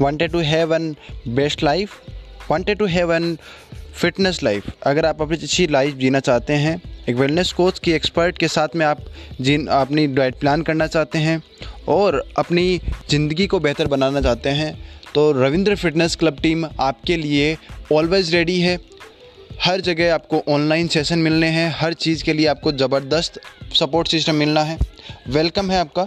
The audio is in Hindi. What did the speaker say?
Wanted to have an best life wanted to have an fitness life अगर आप अपनी अच्छी लाइफ जीना चाहते हैं, एक वेलनेस कोच की एक्सपर्ट के साथ में आप जिन, अपनी डाइट प्लान करना चाहते हैं और अपनी ज़िंदगी को बेहतर बनाना चाहते हैं तो रविंद्र फिटनेस क्लब टीम आपके लिए ऑलवेज़ रेडी है। हर जगह आपको ऑनलाइन सेशन मिलने हैं, हर चीज़ के लिए आपको ज़बरदस्त सपोर्ट सिस्टम मिलना है। वेलकम है आपका।